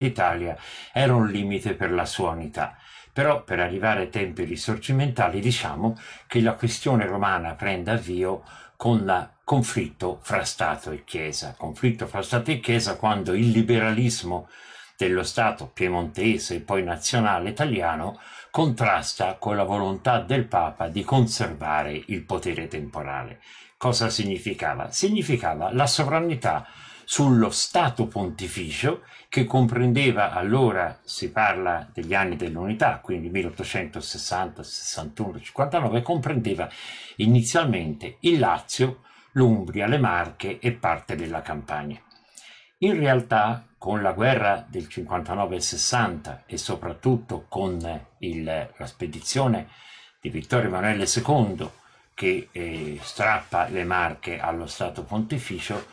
d'Italia era un limite per la sua unità. Però per arrivare ai tempi risorgimentali diciamo che la questione romana prende avvio con il conflitto fra Stato e Chiesa. Conflitto fra Stato e Chiesa quando il liberalismo dello Stato piemontese e poi nazionale italiano contrasta con la volontà del Papa di conservare il potere temporale. Cosa significava? Significava la sovranità sullo Stato pontificio che comprendeva allora, si parla degli anni dell'unità, quindi 1860, 61, 59, comprendeva inizialmente il Lazio, l'Umbria, le Marche e parte della Campania. In realtà con la guerra del 59-60 e soprattutto con il, la spedizione di Vittorio Emanuele II che eh, strappa le Marche allo Stato Pontificio,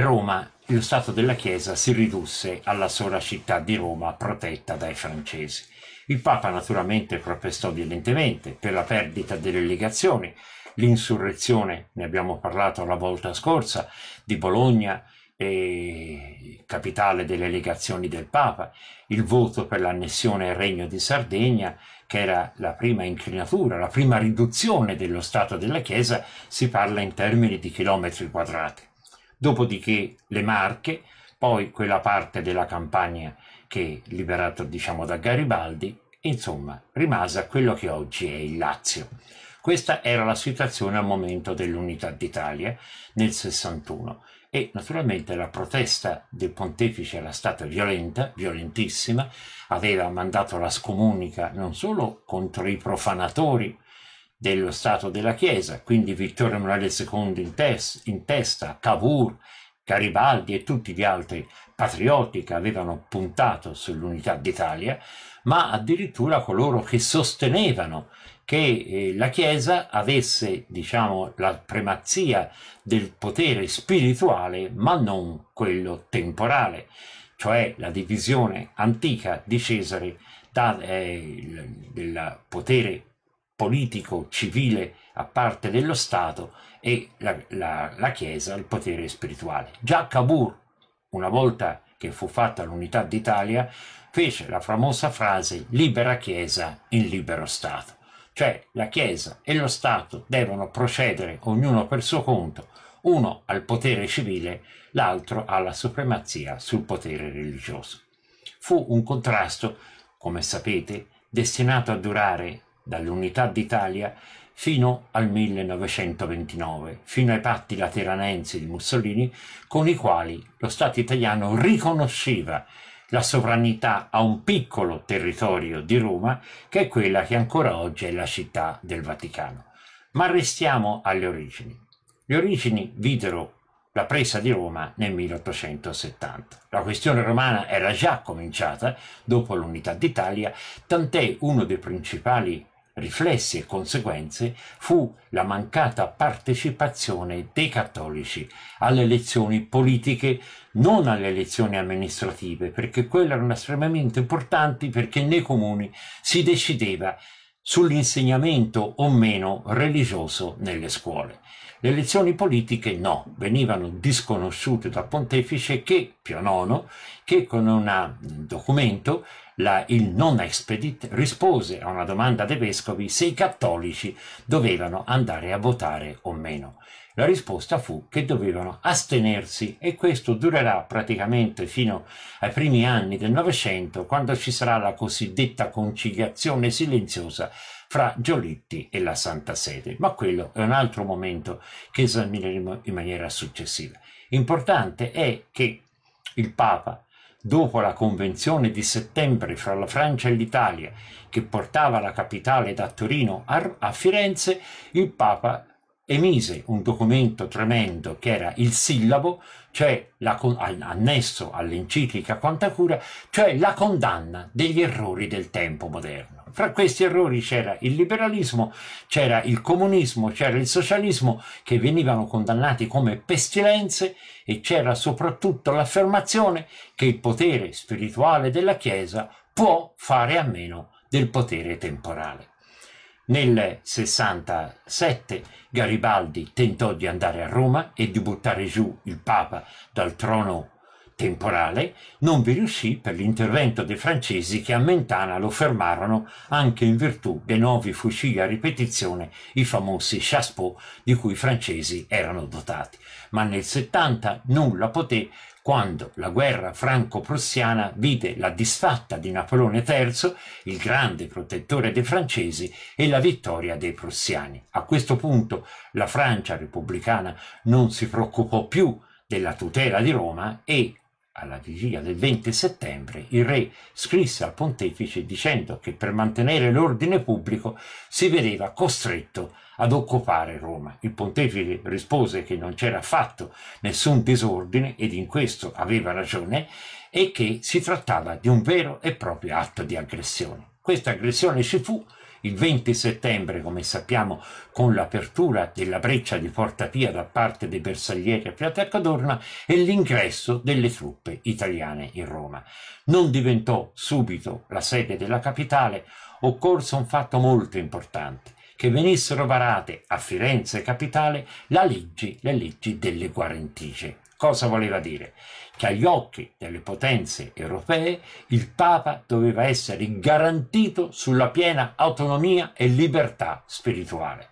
Roma, lo Stato della Chiesa si ridusse alla sola città di Roma protetta dai francesi. Il Papa naturalmente protestò violentemente per la perdita delle legazioni, l'insurrezione, ne abbiamo parlato la volta scorsa, di Bologna, eh, capitale delle legazioni del Papa, il voto per l'annessione al Regno di Sardegna, che era la prima inclinatura, la prima riduzione dello Stato della Chiesa, si parla in termini di chilometri quadrati dopodiché le Marche, poi quella parte della campagna che liberato diciamo da Garibaldi, insomma rimase a quello che oggi è il Lazio. Questa era la situazione al momento dell'unità d'Italia nel 61 e naturalmente la protesta del pontefice era stata violenta, violentissima, aveva mandato la scomunica non solo contro i profanatori dello Stato della Chiesa, quindi Vittorio Emanuele II in, tes- in testa, Cavour, Garibaldi e tutti gli altri patrioti che avevano puntato sull'unità d'Italia, ma addirittura coloro che sostenevano che eh, la Chiesa avesse, diciamo, la primazia del potere spirituale, ma non quello temporale, cioè la divisione antica di Cesare da, eh, del potere politico, civile a parte dello Stato e la, la, la Chiesa il potere spirituale. Già Cavour, una volta che fu fatta l'unità d'Italia, fece la famosa frase libera Chiesa in libero Stato. Cioè la Chiesa e lo Stato devono procedere ognuno per suo conto, uno al potere civile, l'altro alla supremazia sul potere religioso. Fu un contrasto, come sapete, destinato a durare dall'Unità d'Italia fino al 1929, fino ai patti lateranensi di Mussolini, con i quali lo Stato italiano riconosceva la sovranità a un piccolo territorio di Roma, che è quella che ancora oggi è la città del Vaticano. Ma restiamo alle origini. Le origini videro la presa di Roma nel 1870. La questione romana era già cominciata dopo l'unità d'Italia, tant'è uno dei principali riflessi e conseguenze fu la mancata partecipazione dei cattolici alle elezioni politiche, non alle elezioni amministrative, perché quelle erano estremamente importanti perché nei comuni si decideva sull'insegnamento o meno religioso nelle scuole. Le elezioni politiche no, venivano disconosciute dal pontefice che, Pio IX, che con un documento la, il non expedit rispose a una domanda dei vescovi se i cattolici dovevano andare a votare o meno. La risposta fu che dovevano astenersi e questo durerà praticamente fino ai primi anni del Novecento, quando ci sarà la cosiddetta conciliazione silenziosa fra Giolitti e la Santa Sede. Ma quello è un altro momento che esamineremo in maniera successiva. Importante è che il Papa dopo la convenzione di settembre fra la Francia e l'Italia che portava la capitale da Torino a, Firenze, il Papa emise un documento tremendo che era il sillabo, cioè la, annesso all'enciclica Quanta Cura, cioè la condanna degli errori del tempo moderno. Fra questi errori c'era il liberalismo, c'era il comunismo, c'era il socialismo che venivano condannati come pestilenze e c'era soprattutto l'affermazione che il potere spirituale della Chiesa può fare a meno del potere temporale. Nel 67 Garibaldi tentò di andare a Roma e di buttare giù il Papa dal trono temporale, non vi riuscì per l'intervento dei francesi che a Mentana lo fermarono anche in virtù dei nuovi fucili a ripetizione, i famosi Chassepot, di cui i francesi erano dotati. Ma nel 70 nulla poté quando la guerra franco-prussiana vide la disfatta di Napoleone III, il grande protettore dei francesi, e la vittoria dei prussiani. A questo punto la Francia repubblicana non si preoccupò più della tutela di Roma e alla vigilia del 20 settembre, il re scrisse al pontefice dicendo che per mantenere l'ordine pubblico si vedeva costretto ad occupare Roma. Il pontefice rispose che non c'era affatto nessun disordine ed in questo aveva ragione e che si trattava di un vero e proprio atto di aggressione. Questa aggressione ci fu il 20 settembre, come sappiamo, con l'apertura della breccia di Porta Pia da parte dei bersaglieri a Piazza Cadorna e l'ingresso delle truppe italiane in Roma. Non diventò subito la sede della capitale, occorse un fatto molto importante che venissero varate a Firenze capitale legge, le leggi delle guarentigie. Cosa voleva dire? Che agli occhi delle potenze europee il Papa doveva essere garantito sulla piena autonomia e libertà spirituale.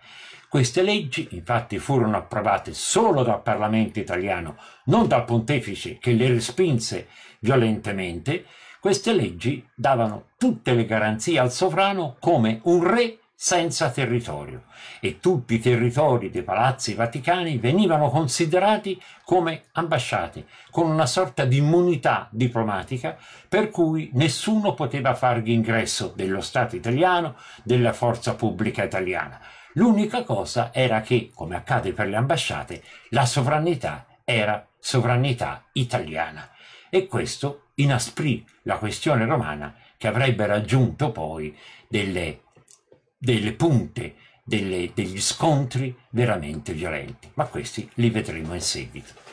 Queste leggi infatti furono approvate solo dal Parlamento italiano, non dal pontefice che le respinse violentemente. Queste leggi davano tutte le garanzie al sovrano come un re senza territorio e tutti i territori dei palazzi vaticani venivano considerati come ambasciate, con una sorta di immunità diplomatica per cui nessuno poteva fargli ingresso dello Stato italiano, della forza pubblica italiana. L'unica cosa era che, come accade per le ambasciate, la sovranità era sovranità italiana e questo inasprì la questione romana che avrebbe raggiunto poi delle delle punte, delle, degli scontri veramente violenti, ma questi li vedremo in seguito.